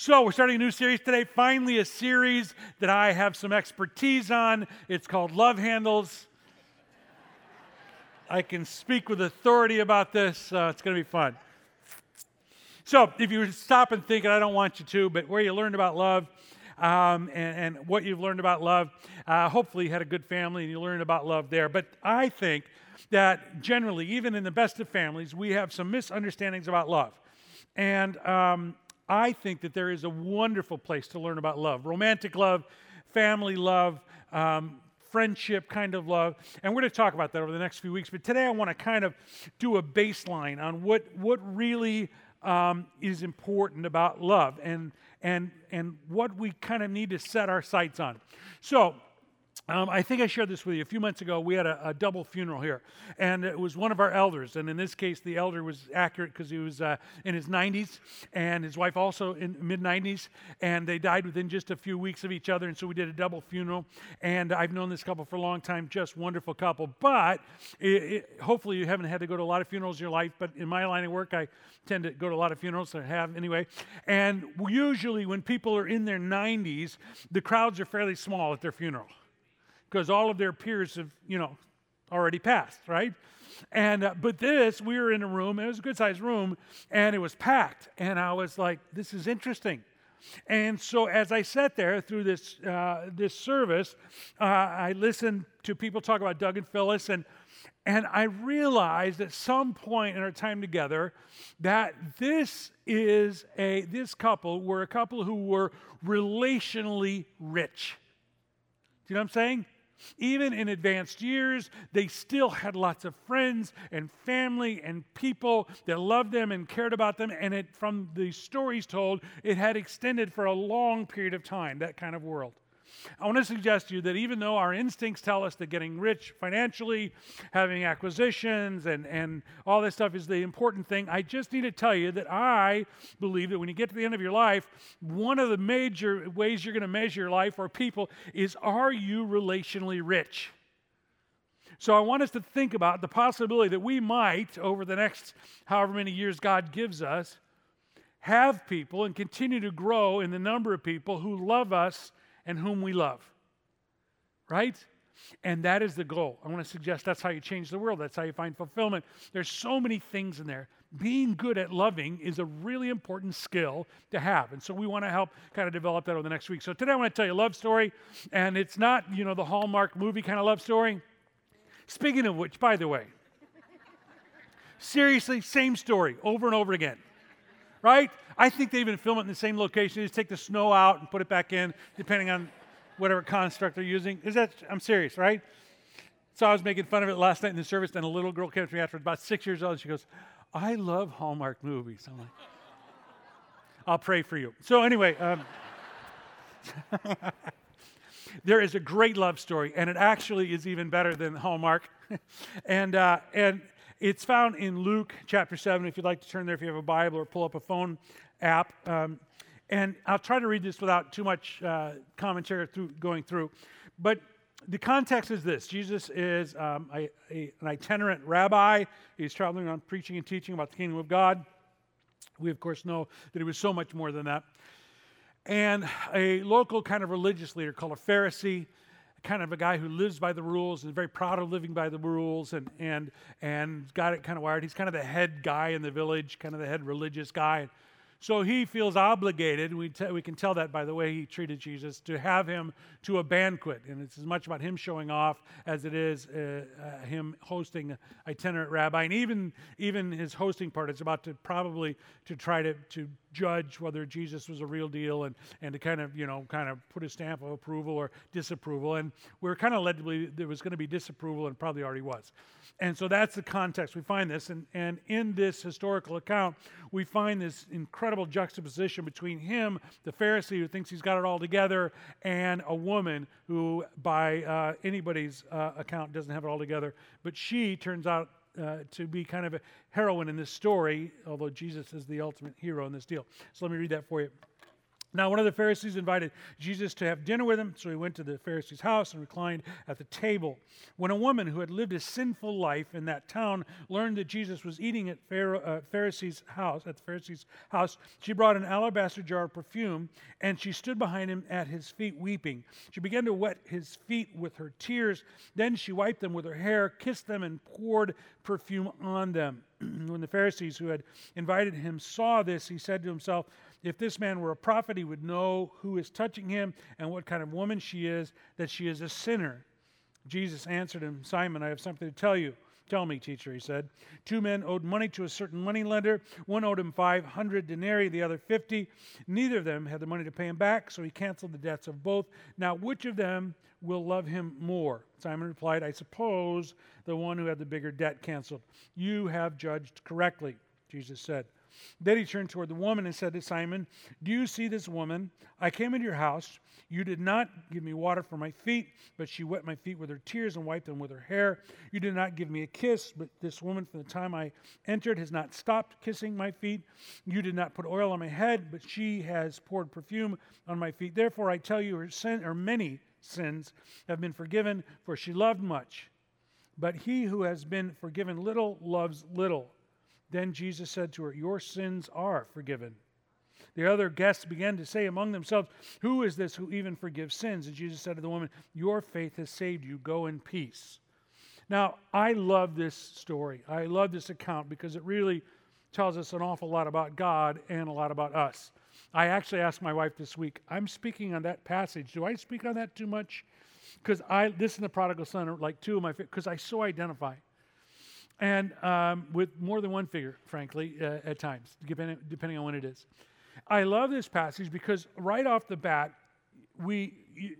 So, we're starting a new series today. Finally, a series that I have some expertise on. It's called Love Handles. I can speak with authority about this. Uh, it's going to be fun. So, if you stop and think, and I don't want you to, but where you learned about love um, and, and, what you've learned about love, uh, hopefully you had a good family and you learned about love there. But I think that generally, even in the best of families, we have some misunderstandings about love. And um, I think that there is a wonderful place to learn about love romantic love, family love, um, friendship kind of love. And we're going to talk about that over the next few weeks. But today I want to kind of do a baseline on what, what really um, is important about love and, and, and what we kind of need to set our sights on. So, um, I think I shared this with you a few months ago. We had a, a, double funeral here, and it was one of our elders. And in this case, the elder was accurate because he was uh, in his 90s, and his wife also in mid 90s, and they died within just a few weeks of each other. And so we did a double funeral. And I've known this couple for a long time, just wonderful couple. But it, it, hopefully, you haven't had to go to a lot of funerals in your life. But in my line of work, I tend to go to a lot of funerals. I have anyway. And usually, when people are in their 90s, the crowds are fairly small at their funeral because all of their peers have, you know, already passed, right? And uh, but this, we were in a room. It was a good sized room, and it was packed. And I was like, "This is interesting." And so, as I sat there through this uh, this service, uh, I listened to people talk about Doug and Phyllis, and and I realized at some point in our time together that this is a this couple were a couple who were relationally rich. Do you know what I'm saying? Even in advanced years, they still had lots of friends and family and people that loved them and cared about them. And it, from the stories told, it had extended for a long period of time, that kind of world. I want to suggest to you that even though our instincts tell us that getting rich financially, having acquisitions, and, and all this stuff is the important thing, I just need to tell you that I believe that when you get to the end of your life, one of the major ways you're going to measure your life or people is are you relationally rich? So I want us to think about the possibility that we might, over the next however many years God gives us, have people and continue to grow in the number of people who love us and whom we love. Right? And that is the goal. I want to suggest that's how you change the world. That's how you find fulfillment. There's so many things in there. Being good at loving is a really important skill to have. And so we want to help kind of develop that over the next week. So today I want to tell you a love story, and it's not, you know, the Hallmark movie kind of love story. Speaking of which, by the way, seriously, same story over and over again. Right? I think they even film it in the same location. They just take the snow out and put it back in, depending on whatever construct they're using. Is that? I'm serious, right? So I was making fun of it last night in the service, and a little girl came to me after about six years old. She goes, "I love Hallmark movies." I'm like, "I'll pray for you." So anyway. Um, there is a great love story, and it actually is even better than Hallmark. and uh, and it's found in Luke chapter 7. If you'd like to turn there, if you have a Bible or pull up a phone app. Um, and I'll try to read this without too much uh, commentary through, going through. But the context is this Jesus is um, a, a, an itinerant rabbi. He's traveling around preaching and teaching about the kingdom of God. We, of course, know that he was so much more than that. And a local kind of religious leader called a Pharisee kind of a guy who lives by the rules and is very proud of living by the rules and and and got it kind of wired. He's kind of the head guy in the village, kind of the head religious guy. So he feels obligated, we, t- we can tell that by the way he treated Jesus, to have him to a banquet. And it's as much about him showing off as it is uh, uh, him hosting an itinerant rabbi. And even, even his hosting part is about to probably to try to, to judge whether Jesus was a real deal and, and to kind of, you know, kind of put a stamp of approval or disapproval. And we are kind of led to believe there was going to be disapproval and probably already was. And so that's the context we find this. And, and in this historical account, we find this incredible juxtaposition between him, the Pharisee who thinks he's got it all together, and a woman who, by uh, anybody's uh, account, doesn't have it all together. But she turns out uh, to be kind of a heroine in this story, although Jesus is the ultimate hero in this deal. So let me read that for you. Now, one of the Pharisees invited Jesus to have dinner with him, so he went to the Pharisee's house and reclined at the table. When a woman who had lived a sinful life in that town learned that Jesus was eating at uh, Pharisee's house, at the Pharisee's house, she brought an alabaster jar of perfume, and she stood behind him at his feet weeping. She began to wet his feet with her tears. Then she wiped them with her hair, kissed them, and poured perfume on them. when the Pharisees who had invited him saw this, he said to himself, if this man were a prophet, he would know who is touching him and what kind of woman she is, that she is a sinner. Jesus answered him, Simon, I have something to tell you. Tell me, teacher, he said. Two men owed money to a certain moneylender. One owed him 500 denarii, the other 50. Neither of them had the money to pay him back, so he canceled the debts of both. Now, which of them will love him more? Simon replied, I suppose the one who had the bigger debt canceled. You have judged correctly, Jesus said. Then he turned toward the woman and said to Simon, Do you see this woman? I came into your house. You did not give me water for my feet, but she wet my feet with her tears and wiped them with her hair. You did not give me a kiss, but this woman, from the time I entered, has not stopped kissing my feet. You did not put oil on my head, but she has poured perfume on my feet. Therefore, I tell you, her sin, many sins have been forgiven, for she loved much. But he who has been forgiven little loves little. Then Jesus said to her, Your sins are forgiven. The other guests began to say among themselves, Who is this who even forgives sins? And Jesus said to the woman, Your faith has saved you. Go in peace. Now, I love this story. I love this account because it really tells us an awful lot about God and a lot about us. I actually asked my wife this week, I'm speaking on that passage. Do I speak on that too much? Because I, this and the prodigal son are like two of my, because I so identify and um, with more than one figure, frankly, uh, at times, depending, depending on when it is. I love this passage because right off the bat, we you,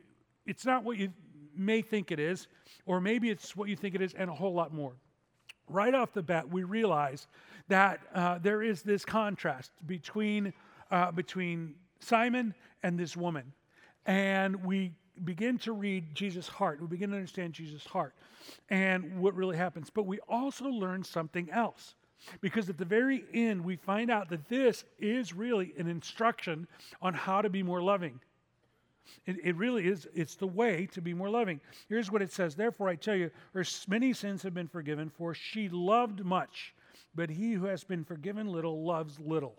it's not what you may think it is, or maybe it's what you think it is, and a whole lot more. Right off the bat, we realize that uh, there is this contrast between uh, between Simon and this woman, and we begin to read Jesus' heart. We begin to understand Jesus' heart and what really happens. But we also learn something else. Because at the very end, we find out that this is really an instruction on how to be more loving. It, it, really is, it's the way to be more loving. Here's what it says Therefore, I tell you, her many sins have been forgiven, for she loved much, but he who has been forgiven little loves little.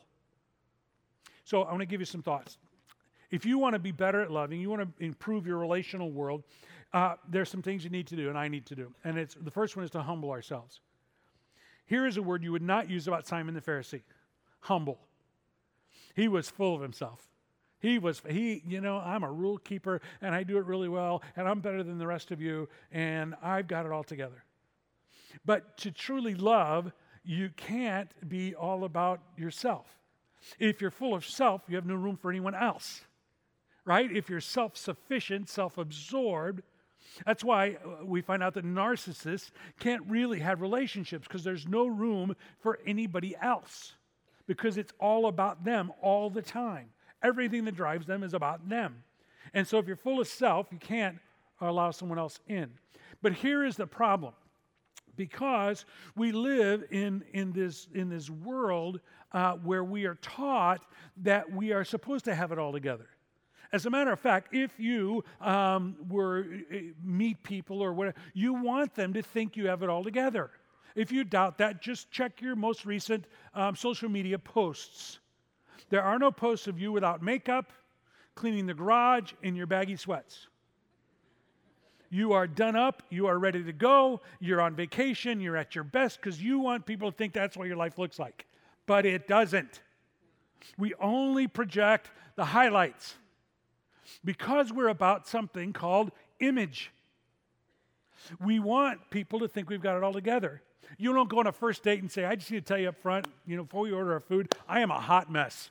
So, I want to give you some thoughts. If you want to be better at loving, you want to improve your relational world, uh, there's some things you need to do, and I need to do. And it's the first one is to humble ourselves. Here is a word you would not use about Simon the Pharisee humble. He was full of himself. He was, he, you know, I'm a rule keeper and I do it really well and I'm better than the rest of you and I've got it all together. But to truly love, you can't be all about yourself. If you're full of self, you have no room for anyone else right? If you're self sufficient, self absorbed, that's why uh, we find out that narcissists can't really have relationships because there's no room for anybody else because it's all about them all the time. Everything that drives them is about them. And so if you're full of self, you can't allow someone else in. But here is the problem because we live in, in, this, in this world uh, where we are taught that we are supposed to have it all together. As a matter of fact, if you um, were uh, meet people or whatever, you want them to think you have it all together. If you doubt that, just check your most recent um, social media posts. There are no posts of you without makeup, cleaning the garage, in your baggy sweats. You are done up, you are ready to go, you're on vacation, you're at your best because you want people to think that's what your life looks like. But it doesn't. We only project the highlights because we're about something called image. We want people to think we've got it all together. You don't go on a first date and say, I just need to tell you up front, you know, before we order our food, I am a hot mess.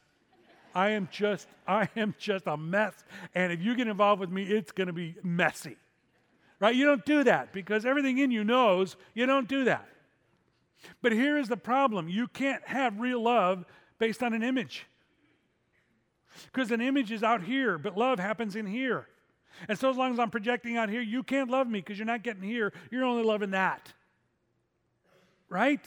I am just, I am just a mess. And if you get involved with me, it's going to be messy. Right? You don't do that because everything in you knows you don't do that. But here is the problem you can't have real love based on an image. Because an image is out here, but love happens in here. And so, as long as I'm projecting out here, you can't love me because you're not getting here. You're only loving that. Right?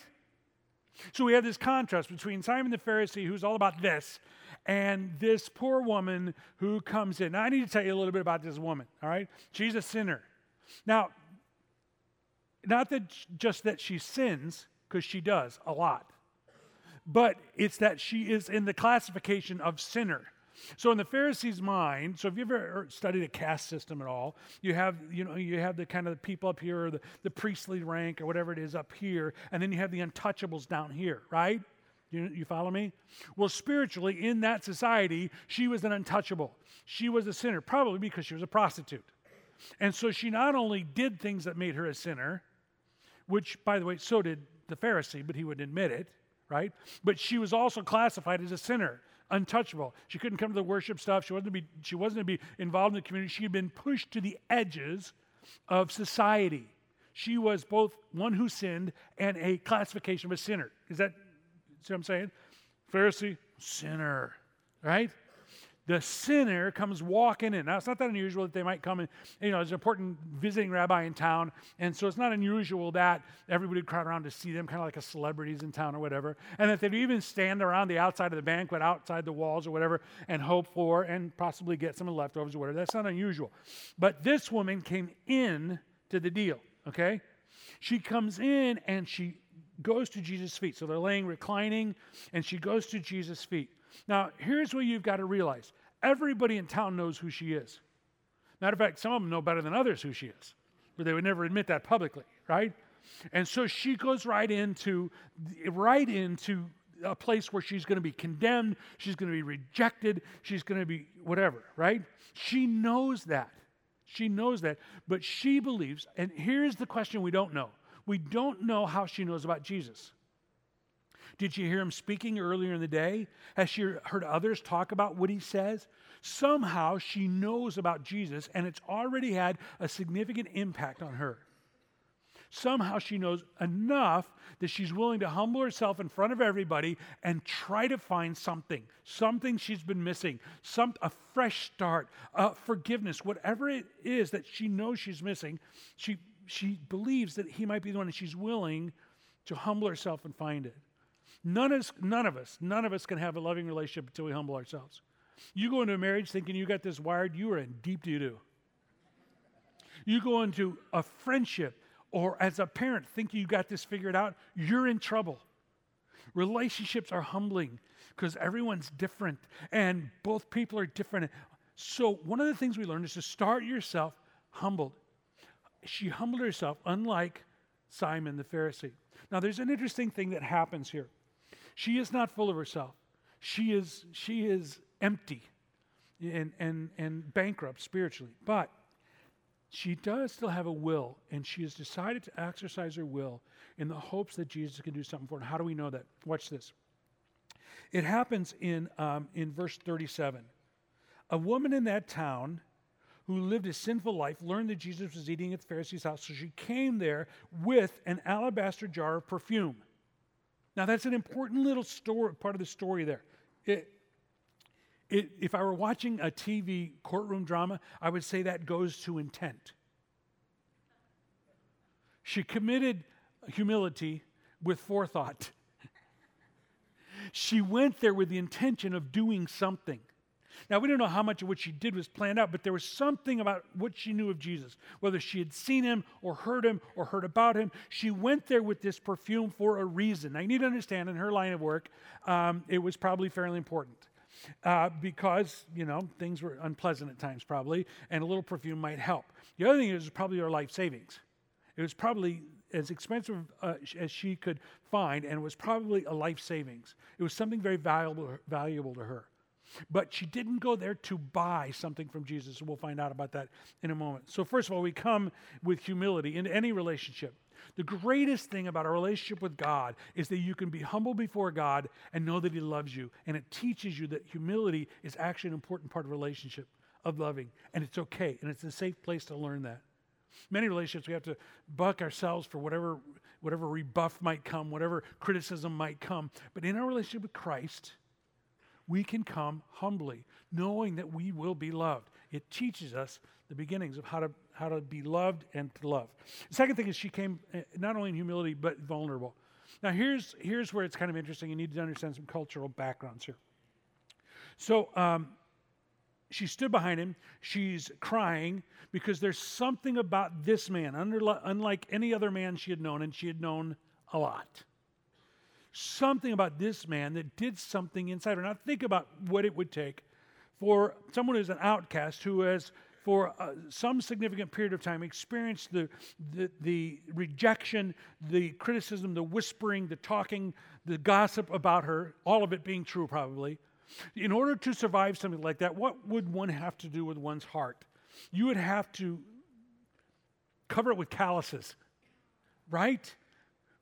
So, we have this contrast between Simon the Pharisee, who's all about this, and this poor woman who comes in. Now, I need to tell you a little bit about this woman, all right? She's a sinner. Now, not that just that she sins, because she does a lot, but it's that she is in the classification of sinner. So in the Pharisees' mind, so if you ever er, studied a caste system at all, you have, you know, you have the kind of the people up here, the, the priestly rank or whatever it is up here, and then you have the untouchables down here, right? You, you follow me? Well, spiritually, in that society, she was an untouchable. She was a sinner, probably because she was a prostitute. And so she not only did things that made her a sinner, which, by the way, so did the Pharisee, but he wouldn't admit it, right? But she was also classified as a sinner, untouchable. She couldn't come to the worship stuff. She wasn't to be, she wasn't to be involved in the community. She had been pushed to the edges of society. She was both one who sinned and a classification of a sinner. Is that see what I'm saying? Pharisee, sinner, right? The sinner comes walking in. Now, it's not that unusual that they might come and, You know, there's an important visiting rabbi in town, and so it's not unusual that everybody would crowd around to see them, kind of like a celebrities in town or whatever, and that they'd even stand around the outside of the banquet, outside the walls or whatever, and hope for and possibly get some of the leftovers or whatever. That's not unusual. But this woman came in to the deal, okay? She comes in and she goes to Jesus' feet. So they're laying reclining, and she goes to Jesus' feet. Now, here's what you've got to realize everybody in town knows who she is. Matter of fact, some of them know better than others who she is, but they would never admit that publicly, right? And so she goes right into right into a place where she's going to be condemned, she's going to be rejected, she's going to be whatever, right? She knows that. She knows that, but she believes, and here's the question we don't know. We don't know how she knows about Jesus. Did you hear him speaking earlier in the day? Has she heard others talk about what he says? Somehow she knows about Jesus and it's already had a significant impact on her. Somehow she knows enough that she's willing to humble herself in front of everybody and try to find something, something she's been missing, some a fresh start, a forgiveness, whatever it is that she knows she's missing. She she believes that he might be the one, and she's willing to humble herself and find it. None of, us, none of us, none of us can have a loving relationship until we humble ourselves. You go into a marriage thinking you got this wired, you are in deep doo doo. You go into a friendship or as a parent thinking you got this figured out, you're in trouble. Relationships are humbling because everyone's different and both people are different. So, one of the things we learn is to start yourself humbled. She humbled herself, unlike Simon the Pharisee. Now, there's an interesting thing that happens here. She is not full of herself. She is, she is empty and, and, and bankrupt spiritually. But she does still have a will, and she has decided to exercise her will in the hopes that Jesus can do something for her. How do we know that? Watch this. It happens in, um, in verse 37. A woman in that town who lived a sinful life learned that Jesus was eating at the Pharisee's house, so she came there with an alabaster jar of perfume. Now, that's an important little story, part of the story there. It, it, if I were watching a TV courtroom drama, I would say that goes to intent. She committed humility with forethought. she went there with the intention of doing something. Now, we don't know how much of what she did was planned out, but there was something about what she knew of Jesus. Whether she had seen him or heard him or heard about him, she went there with this perfume for a reason. Now, you need to understand in her line of work, um, it was probably fairly important. Uh, because, you know, things were unpleasant at times, probably, and a little perfume might help. The other thing is probably her life savings. It was probably as expensive uh, as she could find, and it was probably a life savings. It was something very valuable, valuable to her. But she didn't go there to buy something from Jesus. And we'll find out about that in a moment. So, first of all, we come with humility in any relationship. The greatest thing about a relationship with God is that you can be humble before God and know that He loves you. And it teaches you that humility is actually an important part of relationship, of loving. And it's okay. And it's a safe place to learn that. Many relationships, we have to buck ourselves for whatever, whatever rebuff might come, whatever criticism might come. But in our relationship with Christ, we can come humbly, knowing that we will be loved. It teaches us the beginnings of how to, how to be loved and to love. The second thing is she came eh, not only in humility, but vulnerable. Now, here's, here's where it's kind of interesting. You need to understand some cultural backgrounds here. So um, she stood behind him. She's crying because there's something about this man, unlike any other man she had known, and she had known a lot. Something about this man that did something inside her. Now, think about what it would take for someone who's an outcast who has for uh, some significant period of time experienced the, the, the, rejection, the criticism, the whispering, the talking, the gossip about her, all of it being true probably. In order to survive something like that, what would one have to do with one's heart? You would have to cover it with calluses, right?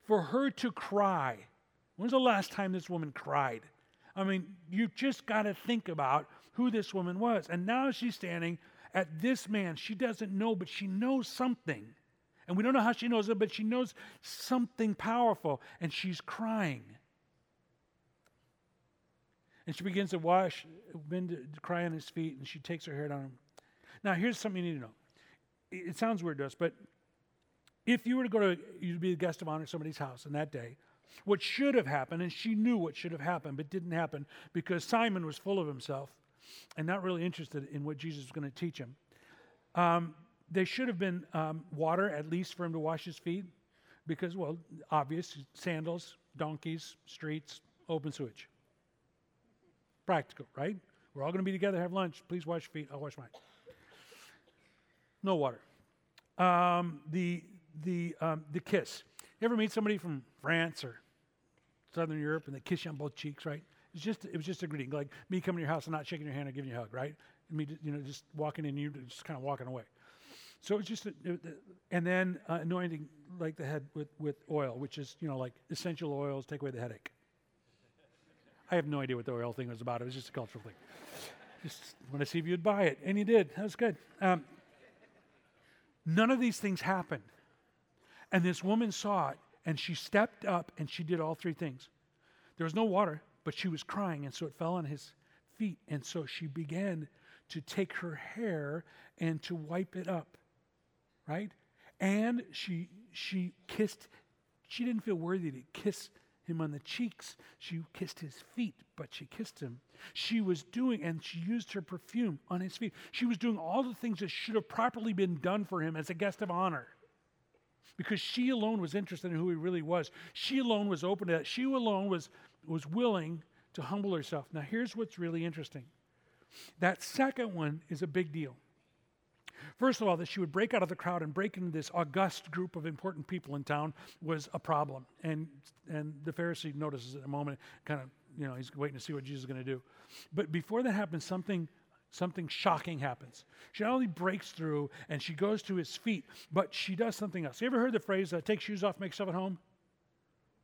For her to cry. When's the last time this woman cried? I mean, you just got to think about who this woman was. And now she's standing at this man. She doesn't know, but she knows something. And we don't know how she knows it, but she knows something powerful. And she's crying. And she begins to wash, to cry on his feet, and she takes her hair down. Now, here's something you need to know. It sounds weird to us, but if you were to go to, you'd be a guest of honor at somebody's house on that day, what should have happened, and she knew what should have happened, but didn't happen because Simon was full of himself and not really interested in what Jesus was going to teach him. Um, there should have been um, water, at least for him to wash his feet, because, well, obvious sandals, donkeys, streets, open sewage. Practical, right? We're all going to be together, have lunch. Please wash your feet. I'll wash mine. No water. Um, the the um, the kiss. You ever meet somebody from France or Southern Europe and they kiss you on both cheeks, right? It's just it was just a greeting, like me coming to your house and not shaking your hand or giving you a hug, right? And me, you know, just walking in, you just kind of walking away. So it's just, a, and then uh, anointing like the head with with oil, which is you know like essential oils take away the headache. I have no idea what the oil thing was about. It was just a cultural thing. Just want to see if you'd buy it, and you did. That was good. Um, none of these things happened, and this woman saw it, and she stepped up and she did all three things. There was no water but she was crying, and so it fell on his feet. And so she began to take her hair and to wipe it up, right? And she she kissed. She didn't feel worthy to kiss him on the cheeks. She kissed his feet, but she kissed him. She was doing, and she used her perfume on his feet. She was doing all the things that should have properly been done for him as a guest of honor. Because she alone was interested in who he really was. She alone was open to that. She alone was was willing to humble herself. Now, here's what's really interesting that second one is a big deal. First of all, that she would break out of the crowd and break into this august group of important people in town was a problem. And, and the Pharisee notices it in a moment, kind of, you know, he's waiting to see what Jesus is going to do. But before that happens, something, something shocking happens. She not only breaks through and she goes to his feet, but she does something else. You ever heard the phrase, uh, take shoes off, make stuff at home?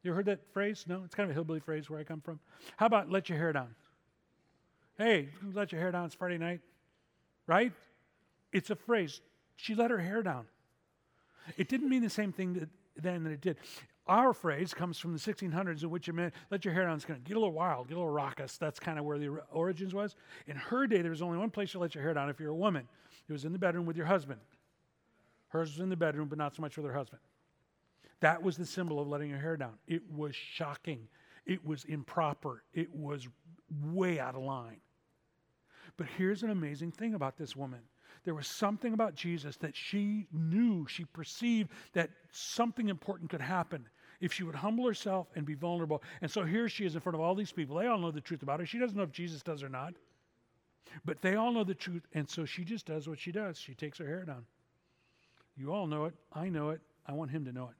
You ever heard that phrase? No? It's kind of a hillbilly phrase where I come from. How about let your hair down? Hey, let your hair down. It's Friday night. Right? It's a phrase. She let her hair down. It didn't mean the same thing that, then that it did. Our phrase comes from the 1600s, in which it meant let your hair down. It's going to get a little wild, get a little raucous. That's kind of where the origins was. In her day, there was only one place to let your hair down if you're a woman. It was in the bedroom with your husband. Hers was in the bedroom, but not so much with her husband. That was the symbol of letting your hair down. It was shocking. It was improper. It was way out of line. But here's an amazing thing about this woman. There was something about Jesus that she knew, she perceived that something important could happen if she would humble herself and be vulnerable. And so here she is in front of all these people. They all know the truth about her. She doesn't know if Jesus does or not. But they all know the truth. And so she just does what she does. She takes her hair down. You all know it. I know it. I want him to know it.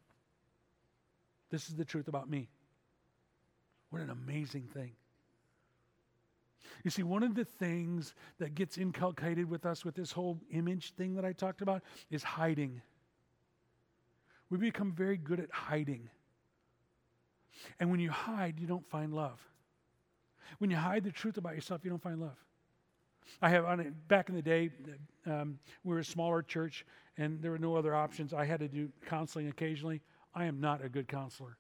This is the truth about me. What an amazing thing. You see, one of the things that gets inculcated with us with this whole image thing that I talked about is hiding. We become very good at hiding. And when you hide, you don't find love. When you hide the truth about yourself, you don't find love. I have on back in the day, um, we were a smaller church, and there were no other options. I had to do counseling occasionally. I am not a good counselor.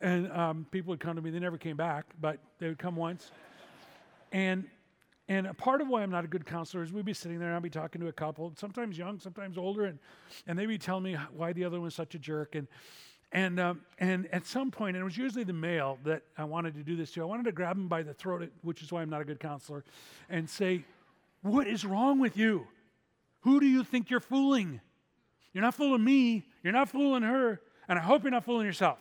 And um, people would come to me, they never came back, but they would come once. And and a part of why I'm not a good counselor is we'd be sitting there and I'd be talking to a couple, sometimes young, sometimes older, and, and they'd be telling me why the other one's such a jerk. And, And, um, and at some point, and it was usually the male that I wanted to do this to, I wanted to grab him by the throat, which is why I'm not a good counselor, and say, What is wrong with you? Who do you think you're fooling? You're not fooling me, you're not fooling her, and I hope you're not fooling yourself.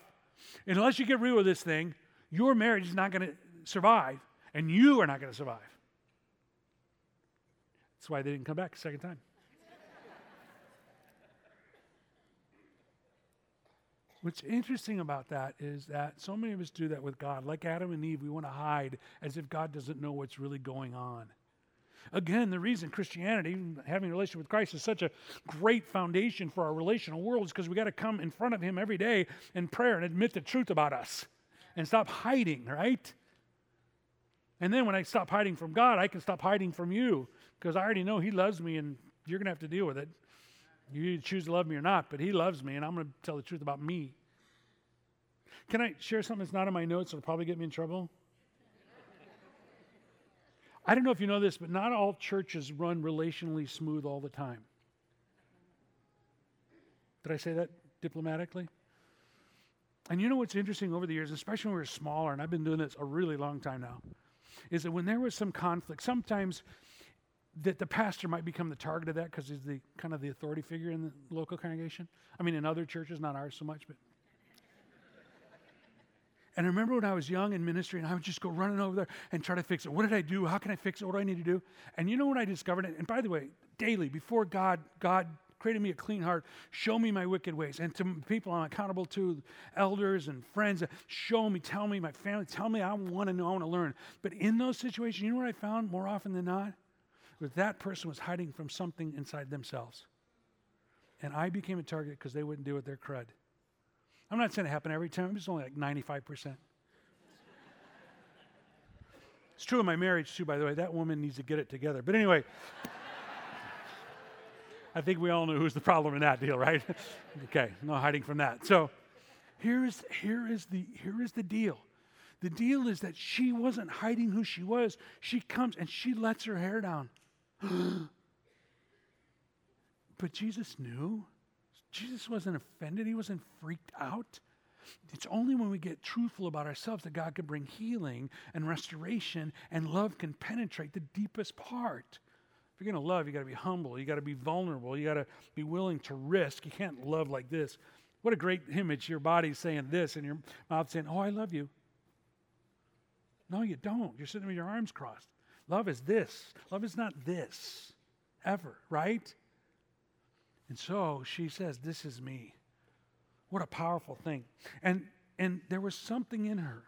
Unless you get real with this thing, your marriage is not going to survive, and you are not going to survive. That's why they didn't come back a second time. What's interesting about that is that so many of us do that with God. Like Adam and Eve, we want to hide as if God doesn't know what's really going on. Again, the reason Christianity, having a relationship with Christ, is such a great foundation for our relational world is because we got to come in front of Him every day in prayer and admit the truth about us and stop hiding, right? And then when I stop hiding from God, I can stop hiding from you because I already know He loves me and you're going to have to deal with it. You choose to love me or not, but He loves me, and I'm going to tell the truth about me. Can I share something that's not in my notes that'll probably get me in trouble? I don't know if you know this, but not all churches run relationally smooth all the time. Did I say that diplomatically? And you know what's interesting over the years, especially when we were smaller, and I've been doing this a really long time now, is that when there was some conflict, sometimes that the pastor might become the target of that because he's the kind of the authority figure in the local congregation. I mean, in other churches, not ours so much, but. And I remember when I was young in ministry, and I would just go running over there and try to fix it. What did I do? How can I fix it? What do I need to do? And you know what I discovered? It and by the way, daily before God, God created me a clean heart. Show me my wicked ways. And to people I'm accountable to, elders and friends, uh, show me, tell me, my family, tell me I want to know, I want to learn. But in those situations, you know what I found more often than not? that that person was hiding from something inside themselves. And I became a target because they wouldn't deal with their crud. I'm not saying it happened every time, it's only like 95%. it's true in my marriage, too, by the way. That woman needs to get it together. But anyway, I think we all know who's the problem in that deal, right? okay, no hiding from that. So here is, here, is the, here is the deal. The deal is that she wasn't hiding who she was. She comes and she lets her hair down. but Jesus knew. Jesus wasn't offended, he wasn't freaked out. It's only when we get truthful about ourselves that God can bring healing and restoration, and love can penetrate the deepest part. If you're going to love, you got to be humble, you got to be vulnerable, you got to be willing to risk. You can't love like this. What a great image. Your body's saying this, and your mouth saying, Oh, I love you. No, you don't. You're sitting with your arms crossed. Love is this. Love is not this, ever, right? And so she says, This is me. What a powerful thing. And and there was something in her,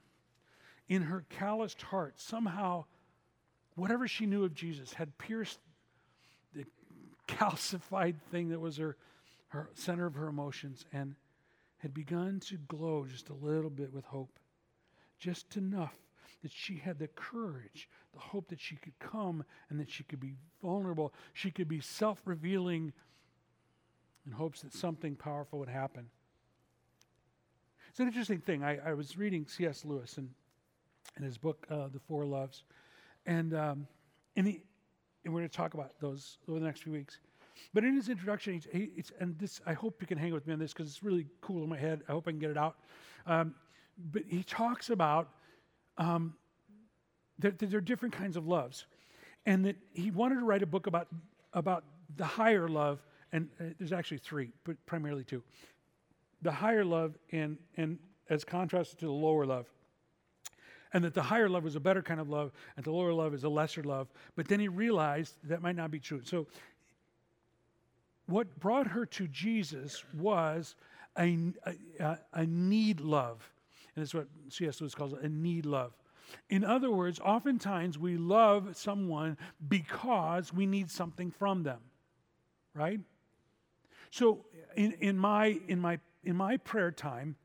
in her calloused heart, somehow, whatever she knew of Jesus had pierced calcified thing that was her, her center of her emotions and had begun to glow just a little bit with hope. Just enough that she had the courage, the hope that she could come and that she could be vulnerable. She could be self revealing in hopes that something powerful would happen. It's an interesting thing. I, I was reading C.S. Lewis in, in his book, uh, The Four Loves, and, um, and, he, and we're going to talk about those over the next few weeks. But in his introduction, he, and this, I hope you can hang with me on this because it's really cool in my head. I hope I can get it out. Um, but he talks about um, that, that there are different kinds of loves, and that he wanted to write a book about about the higher love, and uh, there's actually three, but primarily two. The higher love, and and as contrasted to the lower love, and that the higher love was a better kind of love, and the lower love is a lesser love. But then he realized that might not be true. So, what brought her to Jesus was a, a, a need love. And that's what C.S. Lewis calls it a need love. In other words, oftentimes we love someone because we need something from them, right? So in, in, my, in, my, in my prayer time,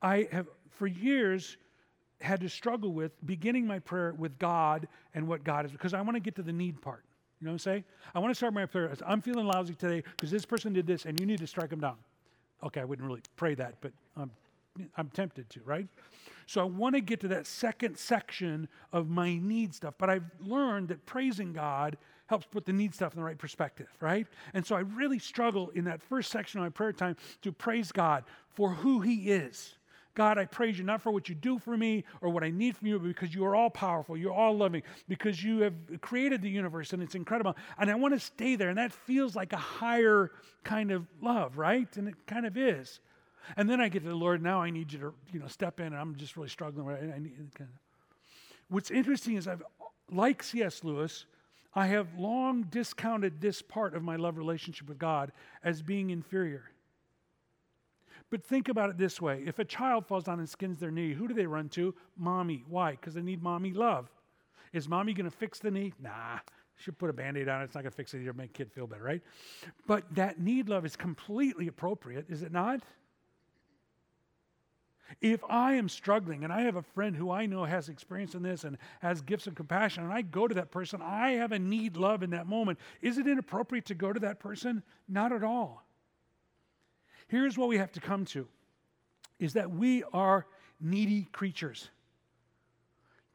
I have for years had to struggle with beginning my prayer with God and what God is, because I want to get to the need part. You know what I'm saying? I want to start my prayer as I'm feeling lousy today because this person did this and you need to strike them down. Okay, I wouldn't really pray that, but I'm, I'm tempted to, right? So I want to get to that second section of my need stuff. But I've learned that praising God helps put the need stuff in the right perspective, right? And so I really struggle in that first section of my prayer time to praise God for who He is. God, I praise you not for what you do for me or what I need from you, but because you are all powerful, you're all loving, because you have created the universe and it's incredible. And I want to stay there. And that feels like a higher kind of love, right? And it kind of is. And then I get to the Lord, now I need you to, you know, step in and I'm just really struggling. Right? I need, kind of. What's interesting is I've, like C.S. Lewis, I have long discounted this part of my love relationship with God as being inferior. But think about it this way if a child falls down and skins their knee, who do they run to? Mommy. Why? Because they need mommy love. Is mommy going to fix the knee? Nah. She'll put a band aid on it. It's not going to fix it either, make kid feel better, right? But that need love is completely appropriate, is it not? If I am struggling and I have a friend who I know has experience in this and has gifts of compassion, and I go to that person, I have a need love in that moment. Is it inappropriate to go to that person? Not at all. Here's what we have to come to is that we are needy creatures.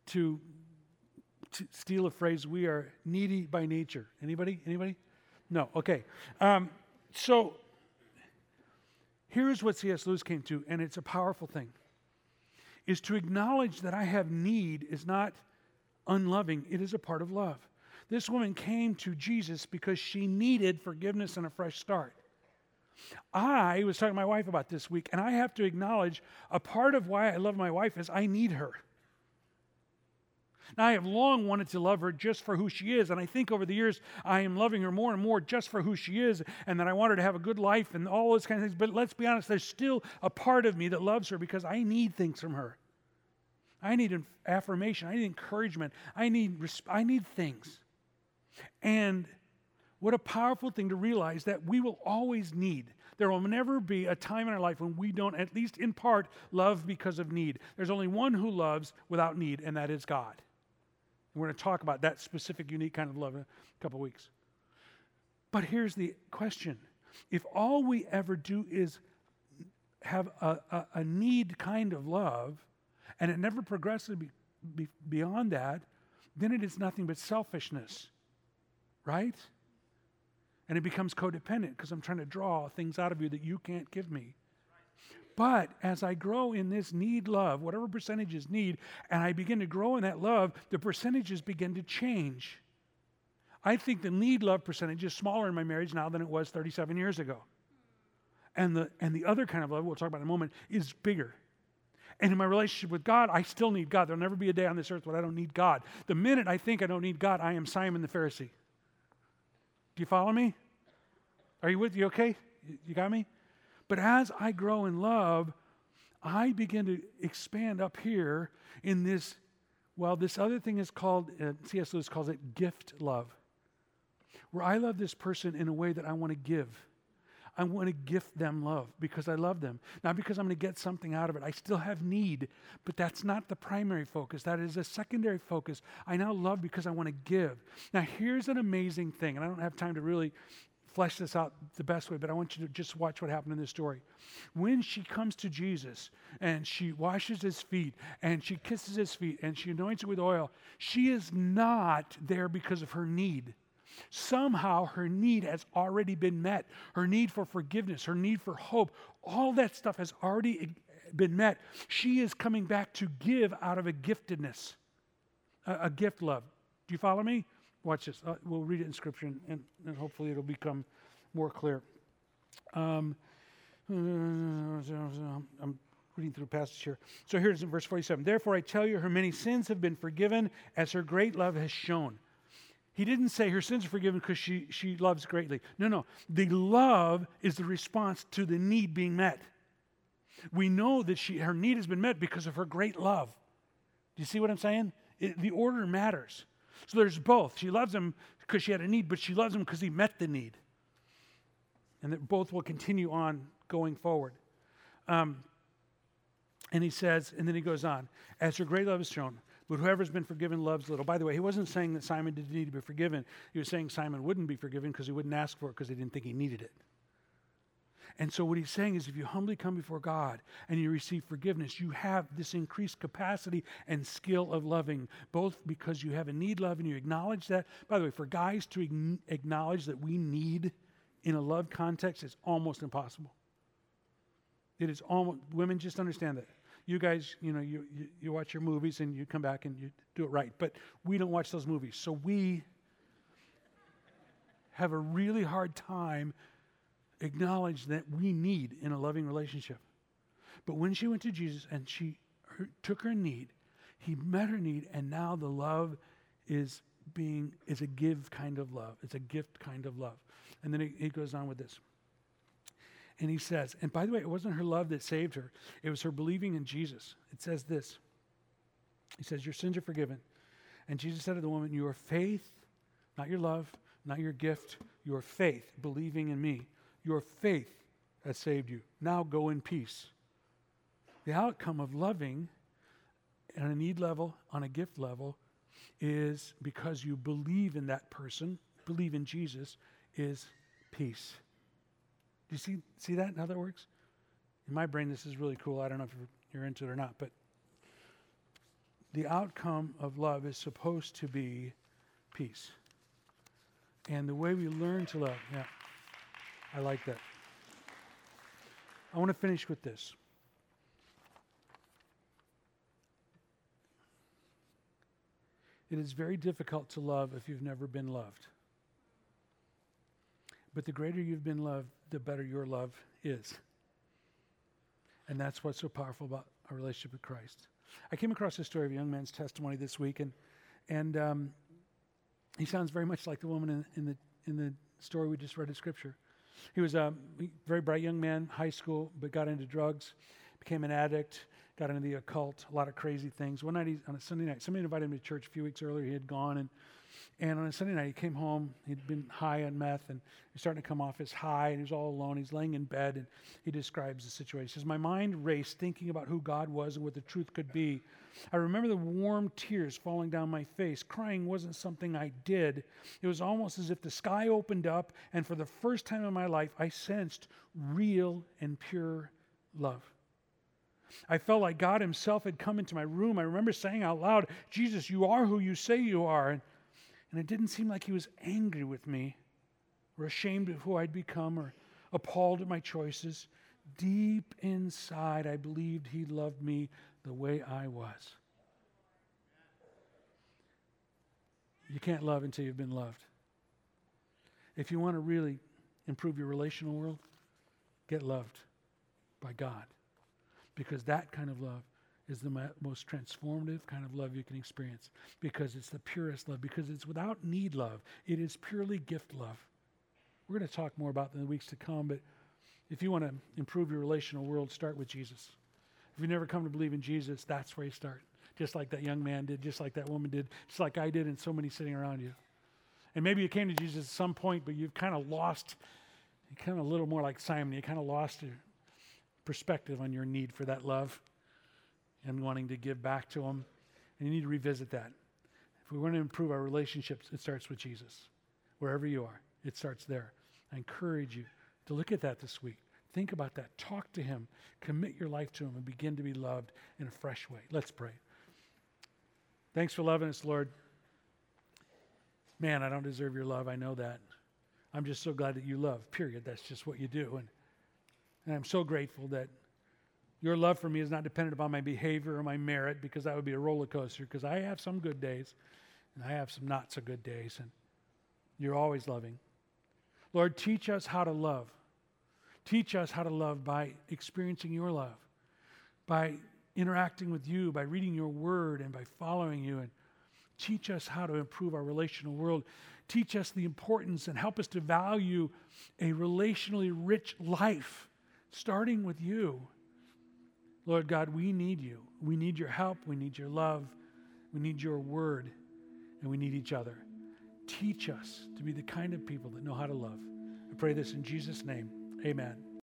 To, to steal a phrase, we are needy by nature. Anybody? Anybody? No. Okay. Um, so Here's what C.S. Lewis came to, and it's a powerful thing is to acknowledge that I have need is not unloving, it is a part of love. This woman came to Jesus because she needed forgiveness and a fresh start. I was talking to my wife about this week, and I have to acknowledge a part of why I love my wife is I need her. Now, I have long wanted to love her just for who she is, and I think over the years I am loving her more and more just for who she is, and that I want her to have a good life and all those kind of things. But let's be honest, there's still a part of me that loves her because I need things from her. I need affirmation. I need encouragement. I need, I need things. And what a powerful thing to realize that we will always need. There will never be a time in our life when we don't, at least in part, love because of need. There's only one who loves without need, and that is God. We're going to talk about that specific, unique kind of love in a couple weeks. But here's the question if all we ever do is have a, a, a need kind of love, and it never progresses be, be, beyond that, then it is nothing but selfishness, right? And it becomes codependent because I'm trying to draw things out of you that you can't give me. But as I grow in this need love, whatever percentages need, and I begin to grow in that love, the percentages begin to change. I think the need love percentage is smaller in my marriage now than it was 37 years ago. And the, and the other kind of love, we'll talk about in a moment, is bigger. And in my relationship with God, I still need God. There'll never be a day on this earth when I don't need God. The minute I think I don't need God, I am Simon the Pharisee. Do you follow me? Are you with you okay? You got me? But as I grow in love, I begin to expand up here in this. Well, this other thing is called, uh, C.S. Lewis calls it gift love, where I love this person in a way that I want to give. I want to gift them love because I love them. Not because I'm going to get something out of it. I still have need, but that's not the primary focus. That is a secondary focus. I now love because I want to give. Now, here's an amazing thing, and I don't have time to really flesh this out the best way, but I want you to just watch what happened in this story. When she comes to Jesus and she washes his feet and she kisses his feet and she anoints it with oil, she is not there because of her need. Somehow her need has already been met. Her need for forgiveness, her need for hope, all that stuff has already been met. She is coming back to give out of a giftedness, a, a gift love. Do you follow me? Watch this. Uh, we'll read it in Scripture and, and, hopefully it'll become more clear. Um, I'm reading through the passage here. So here's in verse 47 Therefore I tell you, her many sins have been forgiven as her great love has shown. He didn't say her sins are forgiven because she, she loves greatly. No, no. The love is the response to the need being met. We know that she, her need has been met because of her great love. Do you see what I'm saying? It, the order matters. So there's both. She loves him because she had a need, but she loves him because he met the need. And that both will continue on going forward. Um, and he says, and then he goes on, as her great love is shown, but whoever's been forgiven loves little. By the way, he wasn't saying that Simon didn't need to be forgiven. He was saying Simon wouldn't be forgiven because he wouldn't ask for it because he didn't think he needed it. And so, what he's saying is if you humbly come before God and you receive forgiveness, you have this increased capacity and skill of loving, both because you have a need love and you acknowledge that. By the way, for guys to acknowledge that we need in a love context is almost impossible. It is almost, women just understand that. You guys, you know, you, you, you watch your movies and you come back and you do it right. But we don't watch those movies. So we have a really hard time acknowledging that we need in a loving relationship. But when she went to Jesus and she her, took her need, he met her need, and now the love is being is a give kind of love. It's a gift kind of love. And then he, he goes on with this. And he says, and by the way, it wasn't her love that saved her, it was her believing in Jesus. It says this He says, Your sins are forgiven. And Jesus said to the woman, Your faith, not your love, not your gift, your faith, believing in me, your faith has saved you. Now go in peace. The outcome of loving on a need level, on a gift level, is because you believe in that person, believe in Jesus, is peace. Do you see, see that, how that works? In my brain, this is really cool. I don't know if you're, you're into it or not, but the outcome of love is supposed to be peace. And the way we learn to love, yeah, I like that. I want to finish with this. It is very difficult to love if you've never been loved. But the greater you've been loved, the better your love is. And that's what's so powerful about our relationship with Christ. I came across a story of a young man's testimony this week, and, and um, he sounds very much like the woman in, in, the, in the story we just read in Scripture. He was a very bright young man, high school, but got into drugs, became an addict, got into the occult, a lot of crazy things. One night, on a Sunday night, somebody invited him to church a few weeks earlier. He had gone, and and on a Sunday night, he came home. He'd been high on meth, and he's starting to come off his high, and he was all alone. He's laying in bed, and he describes the situation. He says, My mind raced thinking about who God was and what the truth could be. I remember the warm tears falling down my face. Crying wasn't something I did. It was almost as if the sky opened up, and for the first time in my life, I sensed real and pure love. I felt like God Himself had come into my room. I remember saying out loud, Jesus, you are who you say you are. And and it didn't seem like he was angry with me or ashamed of who I'd become or appalled at my choices. Deep inside, I believed he loved me the way I was. You can't love until you've been loved. If you want to really improve your relational world, get loved by God. Because that kind of love is the most transformative kind of love you can experience because it's the purest love, because it's without need love. It is purely gift love. We're going to talk more about in the weeks to come, but if you want to improve your relational world, start with Jesus. If you've never come to believe in Jesus, that's where you start. Just like that young man did, just like that woman did, just like I did, and so many sitting around you. And maybe you came to Jesus at some point, but you've kind of lost, kind of a little more like Simon, you kind of lost your perspective on your need for that love and wanting to give back to Him. And you need to revisit that. If we want to improve our relationships, it starts with Jesus. Wherever you are, it starts there. I encourage you to look at that this week. Think about that. Talk to Him. Commit your life to Him and begin to be loved in a fresh way. Let's pray. Thanks for loving us, Lord. Man, I don't deserve your love. I know that. I'm just so glad that you love, period. That's just what you do. And, and I'm so grateful that your love for me is not dependent upon my behavior or my merit because that would be a roller coaster because I have some good days and I have some not so good days. And you're always loving. Lord, teach us how to love. Teach us how to love by experiencing your love, by interacting with you, by reading your word, and by following you. And teach us how to improve our relational world. Teach us the importance and help us to value a relationally rich life, starting with you. Lord God, we need you. We need your help. We need your love. We need your word. And we need each other. Teach us to be the kind of people that know how to love. I pray this in Jesus' name. Amen.